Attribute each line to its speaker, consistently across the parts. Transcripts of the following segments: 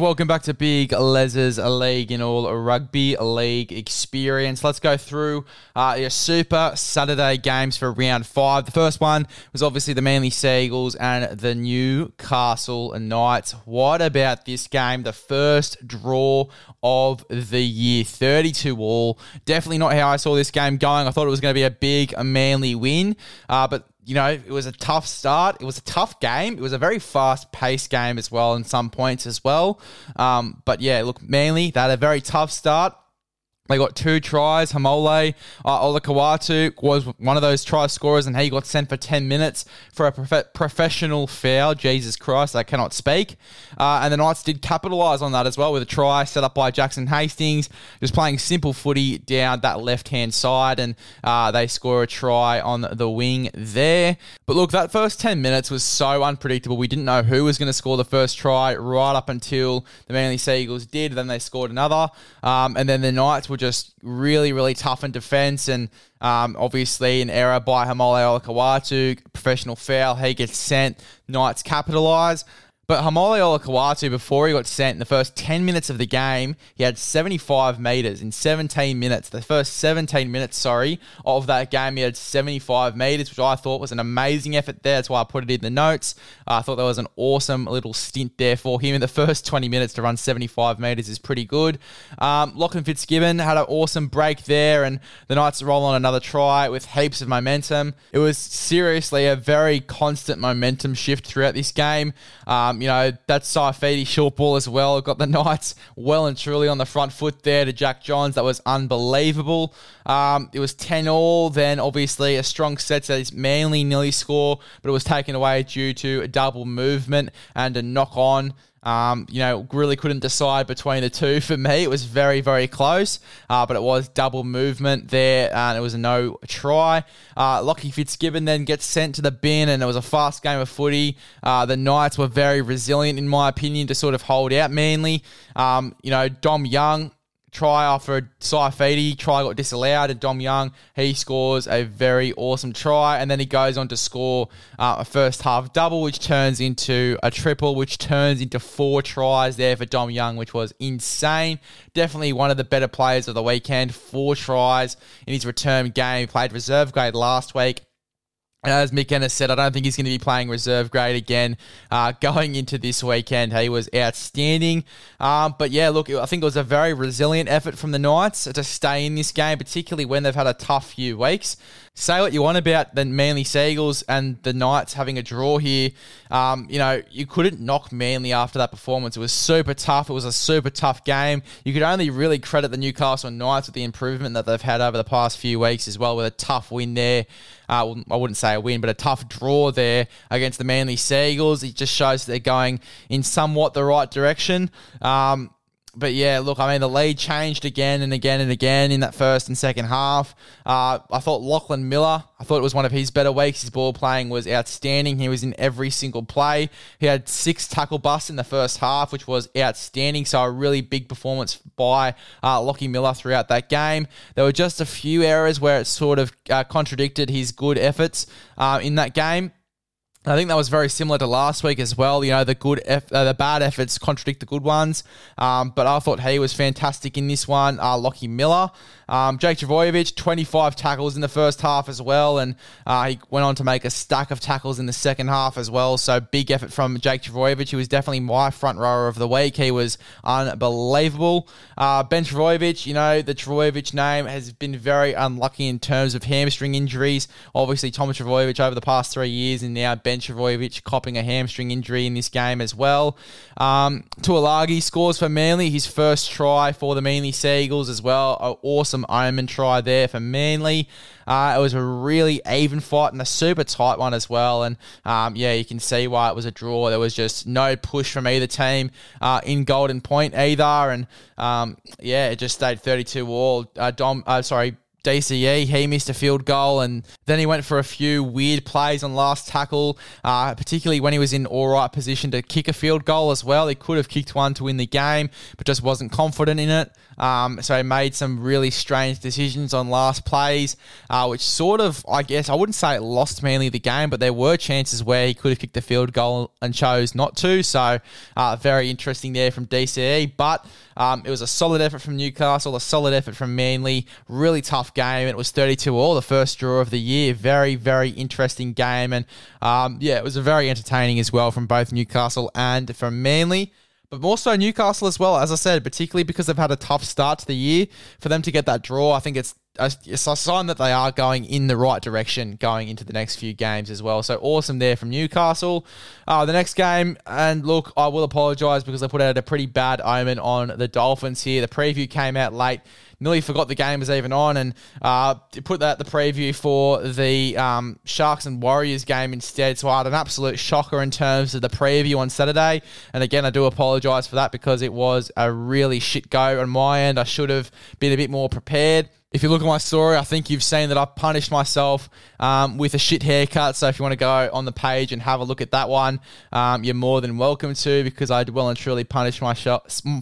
Speaker 1: And welcome back to Big Les's League in all rugby league experience. Let's go through uh, your Super Saturday games for round five. The first one was obviously the Manly Sea Eagles and the Newcastle Knights. What about this game? The first draw of the year, 32 all. Definitely not how I saw this game going. I thought it was going to be a big Manly win, uh, but you know, it was a tough start. It was a tough game. It was a very fast paced game as well, in some points as well. Um, but yeah, look, Manly, they had a very tough start. They got two tries. Haumole uh, Olakau'atu was one of those try scorers, and he got sent for 10 minutes for a prof- professional foul. Jesus Christ, I cannot speak. Uh, and the Knights did capitalise on that as well with a try set up by Jackson Hastings, just playing simple footy down that left hand side, and uh, they score a try on the wing there. But look, that first 10 minutes was so unpredictable. We didn't know who was going to score the first try right up until the Manly Sea Eagles did. Then they scored another. Um, and then the Knights were just really, really tough in defence. And um, obviously, an error by Haumole Olakau'atu, professional foul. He gets sent. Knights capitalise. But Haumole Olakau'atu, before he got sent in the first 10 minutes of the game, he had 75 metres in 17 minutes. The first 17 minutes, sorry, of that game, he had 75 metres, which I thought was an amazing effort there. That's why I put it in the notes. Uh, I thought that was an awesome little stint there for him. In the first 20 minutes to run 75 metres is pretty good. Um, Lachlan Fitzgibbon had an awesome break there, and the Knights roll on another try with heaps of momentum. It was seriously a very constant momentum shift throughout this game. Um, you know, that Saifiti short ball as well got the Knights well and truly on the front foot there to Jack Johns. That was unbelievable. Um, it was 10 all. Then, obviously, a strong set that is Manly nearly score, but it was taken away due to a double movement and a knock on. Um, you know, really couldn't decide between the two for me. It was very, very close, uh, but it was double movement there, and it was a no try. Uh, Lockie Fitzgibbon then gets sent to the bin, and it was a fast game of footy. Uh, the Knights were very resilient, in my opinion, to sort of hold out Manly. Um, you know, Dom Young try after Saifiti. Try got disallowed, and Dom Young he scores a very awesome try, and then he goes on to score uh, a first half double, which turns into a triple, which turns into four tries there for Dom Young, which was insane. Definitely one of the better players of the weekend. Four tries in his return game. Played reserve grade last week. As Mick said, I don't think he's going to be playing reserve grade again uh, going into this weekend. He was outstanding. Um, but yeah, look, I think it was a very resilient effort from the Knights to stay in this game, particularly when they've had a tough few weeks. Say what you want about the Manly Sea Eagles and the Knights having a draw here. Um, you know, you couldn't knock Manly after that performance. It was super tough. It was a super tough game. You could only really credit the Newcastle Knights with the improvement that they've had over the past few weeks as well, with a tough win there. Uh, I wouldn't say a win, but a tough draw there against the Manly Sea Eagles. It just shows they're going in somewhat the right direction. Um, but yeah, look, I mean, the lead changed again and again and again in that first and second half. Uh, I thought Lachlan Miller, I thought it was one of his better weeks. His ball playing was outstanding. He was in every single play. He had six tackle busts in the first half, which was outstanding. So a really big performance by uh, Lockie Miller throughout that game. There were just a few errors where it sort of uh, contradicted his good efforts uh, in that game. I think that was very similar to last week as well. You know, the good, eff- uh, the bad efforts contradict the good ones. Um, but I thought he was fantastic in this one. Uh, Lockie Miller, um, Jake Trbojevic, 25 tackles in the first half as well, and uh, he went on to make a stack of tackles in the second half as well. So big effort from Jake Trbojevic. He was definitely my front rower of the week. He was unbelievable. Uh, ben Trbojevic, you know, the Trbojevic name has been very unlucky in terms of hamstring injuries. Obviously, Thomas Trbojevic over the past three years, and now Trbojevic copping a hamstring injury in this game as well. Um, Tuilagi scores for Manly, his first try for the Manly Sea Eagles as well. An awesome omen try there for Manly. Uh, it was a really even fight and a super tight one as well. And um, yeah, you can see why it was a draw. There was just no push from either team uh, in Golden Point either. And um, yeah, it just stayed 32 all. Uh, Dom, uh, sorry, DCE. He missed a field goal, and then he went for a few weird plays on last tackle, uh, particularly when he was in all right position to kick a field goal as well. He could have kicked one to win the game, but just wasn't confident in it. Um, so he made some really strange decisions on last plays, uh, which sort of, I guess, I wouldn't say it lost Manly the game, but there were chances where he could have kicked the field goal and chose not to. So uh, very interesting there from DCE, but um, it was a solid effort from Newcastle, a solid effort from Manly. Really tough game. It was 32 all, the first draw of the year. Very, very interesting game. And um, yeah, it was a very entertaining as well from both Newcastle and from Manly but more so Newcastle as well. As I said, particularly because they've had a tough start to the year, for them to get that draw, I think it's it's a sign that they are going in the right direction going into the next few games as well. So awesome there from Newcastle. Uh, the next game, and look, I will apologise because I put out a pretty bad omen on the Dolphins here. The preview came out late nearly forgot the game was even on and uh, put that the preview for the um, Sharks and Warriors game instead. So I had an absolute shocker in terms of the preview on Saturday. And again, I do apologise for that because it was a really shit go on my end. I should have been a bit more prepared. If you look at my story, I think you've seen that I've punished myself um, with a shit haircut. So if you want to go on the page and have a look at that one, um, you're more than welcome to because I well and truly punished, my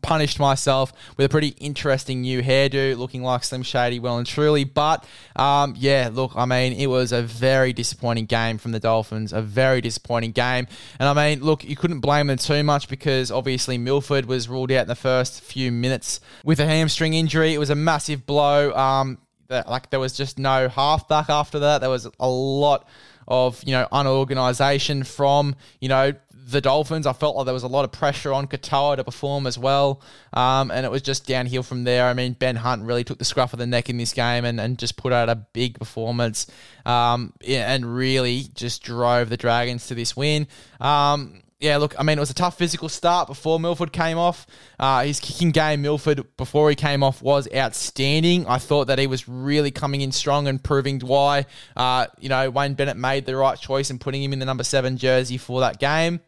Speaker 1: punished myself with a pretty interesting new hairdo, looking like Slim Shady, well and truly. But um, yeah, look, I mean, it was a very disappointing game from the Dolphins, a very disappointing game. And I mean, look, you couldn't blame them too much because obviously Milford was ruled out in the first few minutes with a hamstring injury. It was a massive blow. Um, that like there was just no halfback after that. There was a lot of you know unorganization from you know the Dolphins. I felt like there was a lot of pressure on Katoa to perform as well, um, and it was just downhill from there. I mean, Ben Hunt really took the scruff of the neck in this game and, and just put out a big performance um, and really just drove the Dragons to this win. Um, yeah, look, I mean, it was a tough physical start before Milford came off. Uh, his kicking game, Milford, before he came off, was outstanding. I thought that he was really coming in strong and proving why, uh, you know, Wayne Bennett made the right choice in putting him in the number seven jersey for that game.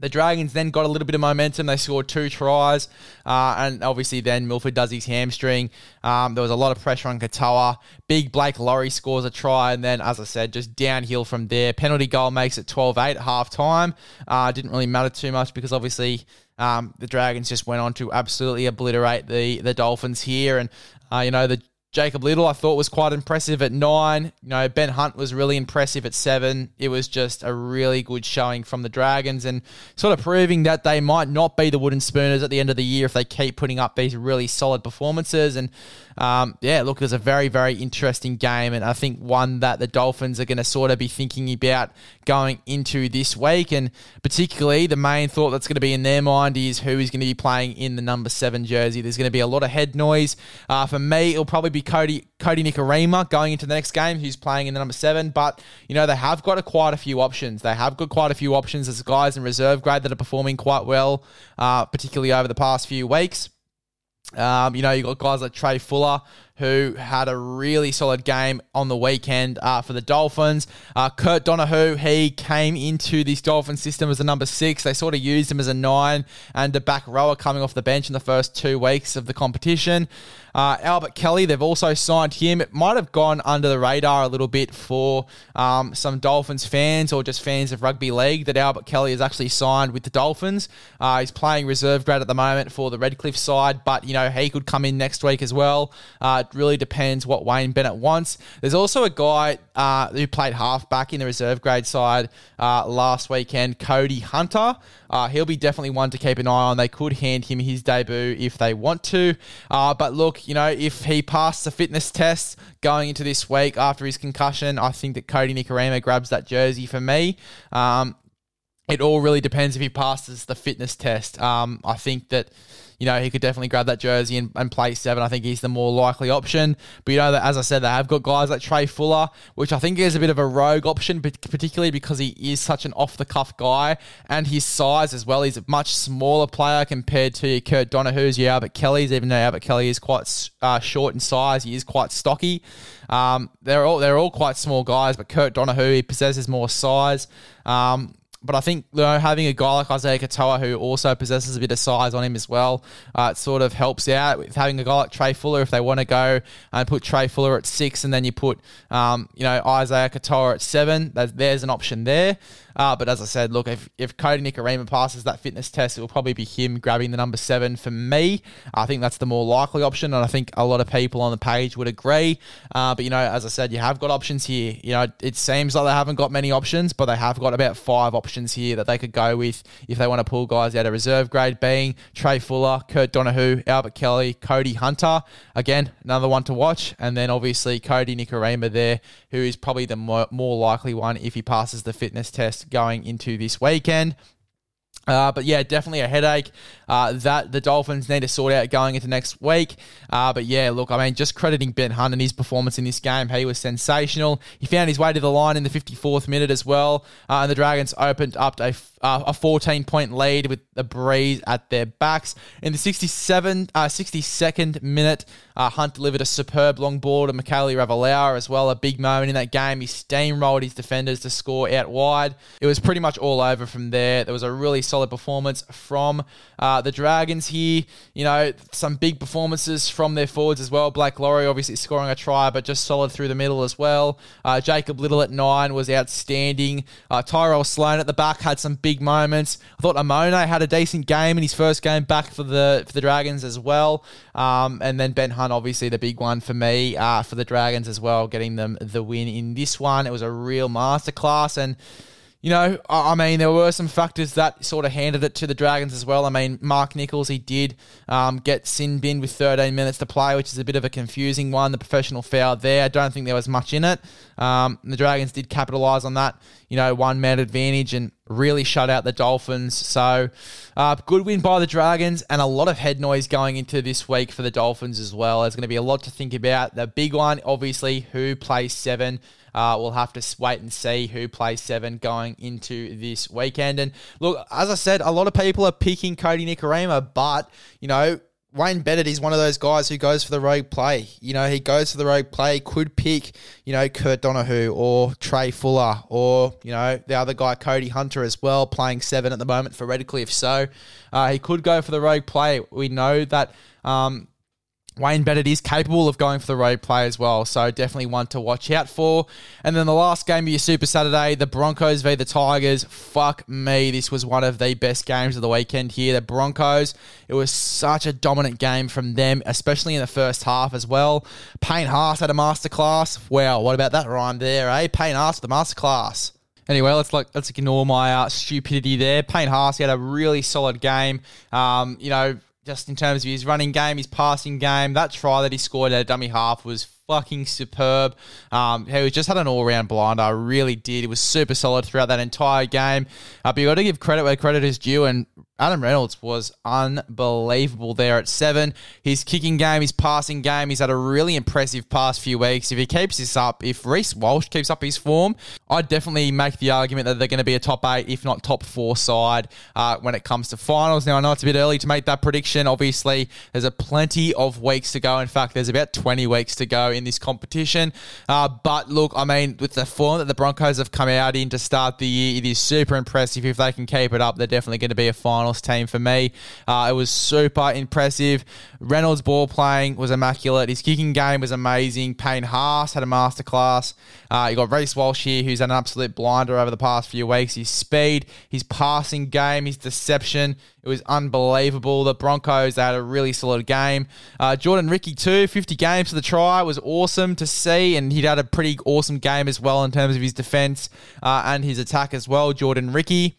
Speaker 1: The Dragons then got a little bit of momentum. They scored two tries, uh, and obviously then Milford does his hamstring. Um, there was a lot of pressure on Katoa. Big Blake Lawrie scores a try, and then, as I said, just downhill from there. Penalty goal makes it 12 8 at half time. Uh, didn't really matter too much because obviously um, the Dragons just went on to absolutely obliterate the, the Dolphins here. And, uh, you know, the Jacob Little, I thought was quite impressive at nine. You know, Ben Hunt was really impressive at seven. It was just a really good showing from the Dragons and sort of proving that they might not be the wooden spooners at the end of the year if they keep putting up these really solid performances. And um, yeah, look, it was a very, very interesting game. And I think one that the Dolphins are going to sort of be thinking about going into this week. And particularly the main thought that's going to be in their mind is who is going to be playing in the number seven jersey. There's going to be a lot of head noise. Uh, for me, it'll probably be be Cody Kodi going into the next game, who's playing in the number seven. But you know they have got a, quite a few options. They have got quite a few options as guys in reserve grade that are performing quite well, uh, particularly over the past few weeks. Um, you know, you've got guys like Trey Fuller, who had a really solid game on the weekend uh, for the Dolphins. Uh, Kurt Donoghoe, he came into this Dolphin system as a number six. They sort of used him as a nine and a back rower coming off the bench in the first two weeks of the competition. Uh, Albert Kelly, they've also signed him. It might have gone under the radar a little bit for um, some Dolphins fans or just fans of rugby league that Albert Kelly is actually signed with the Dolphins. Uh, he's playing reserve grade at the moment for the Redcliffe side, but you know he could come in next week as well. Uh, it really depends what Wayne Bennett wants. There's also a guy uh, who played halfback in the reserve grade side uh, last weekend, Cody Hunter. Uh, he'll be definitely one to keep an eye on. They could hand him his debut if they want to. Uh, but look, you know, if he passes the fitness test going into this week after his concussion, I think that Kodi Nikorima grabs that jersey for me. Um, it all really depends if he passes the fitness test. Um, I think that you know, he could definitely grab that jersey and, and play seven. I think he's the more likely option. But, you know, that as I said, they have got guys like Trey Fuller, which I think is a bit of a rogue option, particularly because he is such an off the cuff guy and his size as well. He's a much smaller player compared to Kurt Donoghoe's, yeah, Albert Kelly's, even though Albert Kelly is quite uh, short in size, he is quite stocky. Um, they're all they're all quite small guys, but Kurt Donoghoe he possesses more size. Um, but I think you know, having a guy like Isaiya Katoa who also possesses a bit of size on him as well, uh, it sort of helps out with having a guy like Trey Fuller if they want to go and put Trey Fuller at six and then you put um, you know Isaiya Katoa at seven. There's an option there. Uh, but as I said, look, if, if Kodi Nikorima passes that fitness test, it will probably be him grabbing the number seven for me. I think that's the more likely option, and I think a lot of people on the page would agree. Uh, but, you know, as I said, you have got options here. You know, it seems like they haven't got many options, but they have got about five options here that they could go with if they want to pull guys out of reserve grade, being Trey Fuller, Kurt Donoghoe, Albert Kelly, Cody Hunter. Again, another one to watch. And then obviously Kodi Nikorima there, who is probably the more, more likely one if he passes the fitness test going into this weekend. Uh, but yeah, definitely a headache uh, that the Dolphins need to sort out going into next week. Uh, but yeah, look, I mean, just crediting Ben Hunt and his performance in this game. He was sensational. He found his way to the line in the 54th minute as well. Uh, and the Dragons opened up a, uh, a 14 point lead with the breeze at their backs. In the 67, 62nd uh, minute, Hunt delivered a superb long ball to Mikaele Ravalawa as well. A big moment in that game. He steamrolled his defenders to score out wide. It was pretty much all over from there. There was a really solid performance from uh, the Dragons here. You know, some big performances from their forwards as well. Blake Lawrie obviously scoring a try, but just solid through the middle as well. Uh, Jacob Little at nine was outstanding. Uh, Tyrell Sloan at the back had some big moments. I thought Amone had a decent game in his first game back for the for the Dragons as well. Um, and then Ben Hunt, obviously the big one for me uh, for the Dragons as well, getting them the win in this one. It was a real masterclass and you know, I mean, there were some factors that sort of handed it to the Dragons as well. I mean, Mark Nicholls, he did um, get sin bin with 13 minutes to play, which is a bit of a confusing one. The professional foul there, I don't think there was much in it. Um, the Dragons did capitalise on that, you know, one man advantage and really shut out the Dolphins. So, uh, good win by the Dragons and a lot of head noise going into this week for the Dolphins as well. There's going to be a lot to think about. The big one, obviously, who plays seven. Uh, we'll have to wait and see who plays seven going into this weekend. And look, as I said, a lot of people are picking Kodi Nikorima, but, you know, Wayne Bennett is one of those guys who goes for the rogue play. You know, he goes for the rogue play, could pick, you know, Kurt Donoghoe or Trey Fuller or, you know, the other guy, Cody Hunter, as well, playing seven at the moment for Redcliffe. So uh, he could go for the rogue play. We know that um, Wayne Bennett is capable of going for the road play as well, so definitely one to watch out for. And then the last game of your Super Saturday, the Broncos v the Tigers. Fuck me, this was one of the best games of the weekend here. The Broncos, it was such a dominant game from them, especially in the first half as well. Payne Haas had a masterclass. Wow, what about that rhyme there, eh? Payne Haas, the masterclass. Anyway, let's like let's ignore my uh, stupidity there. Payne Haas he had a really solid game. Um, you know, just in terms of his running game, his passing game. That try that he scored at a dummy half was fucking superb. Um, he just had an all round blinder. Really did. He was super solid throughout that entire game. Uh, but you got to give credit where credit is due. And Adam Reynolds was unbelievable there at seven. His kicking game, his passing game, he's had a really impressive past few weeks. If he keeps this up, if Reece Walsh keeps up his form, I'd definitely make the argument that they're going to be a top eight, if not top four side uh, when it comes to finals. Now, I know it's a bit early to make that prediction. Obviously, there's a plenty of weeks to go. In fact, there's about 20 weeks to go in this competition. Uh, but look, I mean, with the form that the Broncos have come out in to start the year, it is super impressive. If they can keep it up, they're definitely going to be a final finals team for me. Uh, it was super impressive. Reynolds' ball playing was immaculate. His kicking game was amazing. Payne Haas had a masterclass. Uh, you got Reece Walsh here, who's an absolute blinder over the past few weeks. His speed, his passing game, his deception. It was unbelievable. The Broncos they had a really solid game. Uh, Jordan Riki too, 50 games for the try was awesome to see, and he'd had a pretty awesome game as well in terms of his defense uh, and his attack as well. Jordan Riki.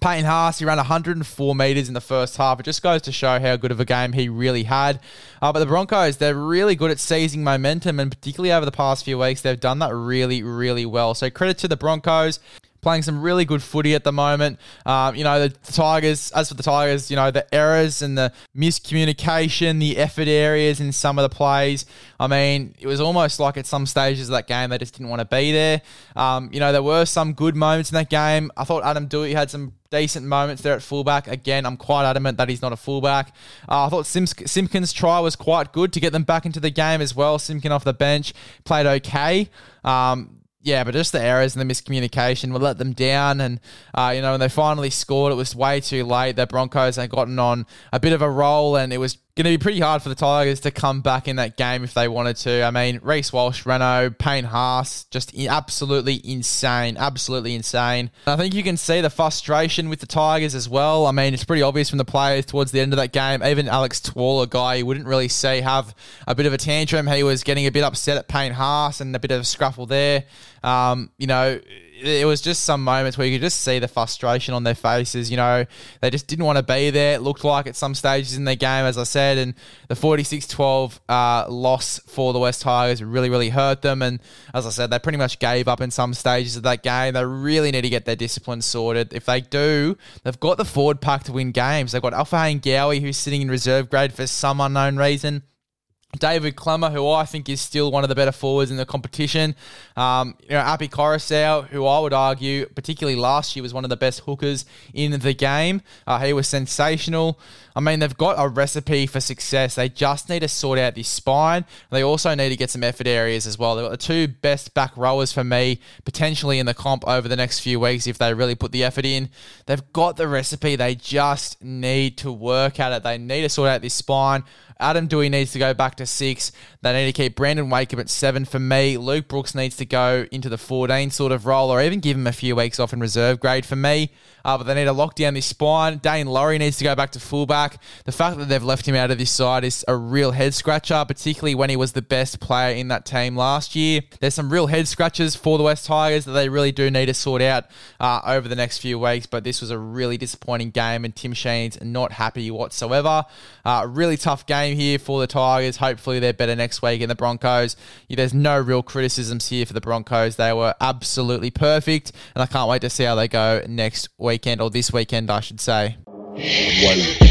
Speaker 1: Payne Haas, he ran 104 metres in the first half. It just goes to show how good of a game he really had. Uh, but the Broncos, they're really good at seizing momentum, and particularly over the past few weeks, they've done that really, really well. So credit to the Broncos playing some really good footy at the moment. Um, you know, the Tigers, as for the Tigers, you know, the errors and the miscommunication, the effort areas in some of the plays. I mean, it was almost like at some stages of that game, they just didn't want to be there. Um, you know, there were some good moments in that game. I thought Adam Doueihi had some decent moments there at fullback. Again, I'm quite adamant that he's not a fullback. Uh, I thought Sims- Simpkins' try was quite good to get them back into the game as well. Simpkin off the bench played okay. Um, yeah, but just the errors and the miscommunication would let them down. And, uh, you know, when they finally scored, it was way too late. The Broncos had gotten on a bit of a roll, and it was going to be pretty hard for the Tigers to come back in that game if they wanted to. I mean, Reece Walsh, Renault, Payne Haas, just absolutely insane. Absolutely insane. And I think you can see the frustration with the Tigers as well. I mean, it's pretty obvious from the players towards the end of that game. Even Alex Twal, a guy you wouldn't really see have a bit of a tantrum, he was getting a bit upset at Payne Haas and a bit of a scruffle there. Um, you know, it was just some moments where you could just see the frustration on their faces. You know, they just didn't want to be there. It looked like at some stages in their game, as I said, and the 46 12 uh, loss for the Wests Tigers really, really hurt them. And as I said, they pretty much gave up in some stages of that game. They really need to get their discipline sorted. If they do, they've got the forward pack to win games. They've got Alpha and Gowie, who's sitting in reserve grade for some unknown reason. David Klemmer, who I think is still one of the better forwards in the competition. Um, you know, Api Koroisau, who I would argue, particularly last year, was one of the best hookers in the game. Uh, he was sensational. I mean, they've got a recipe for success. They just need to sort out this spine. They also need to get some effort areas as well. They've got the two best back rowers for me, potentially in the comp over the next few weeks if they really put the effort in. They've got the recipe. They just need to work at it. They need to sort out this spine. Adam Doueihi needs to go back to six. They need to keep Brandon Wakeham at seven for me. Luke Brooks needs to go into the 14 sort of role or even give him a few weeks off in reserve grade for me. Uh, but they need to lock down this spine. Daine Laurie needs to go back to fullback. The fact that they've left him out of this side is a real head scratcher, particularly when he was the best player in that team last year. There's some real head scratches for the Wests Tigers that they really do need to sort out uh, over the next few weeks. But this was a really disappointing game, and Tim Sheen's not happy whatsoever. Uh, really tough game here for the Tigers. Hopefully, they're better next week in the Broncos. There's no real criticisms here for the Broncos. They were absolutely perfect, and I can't wait to see how they go next weekend or this weekend, I should say. One.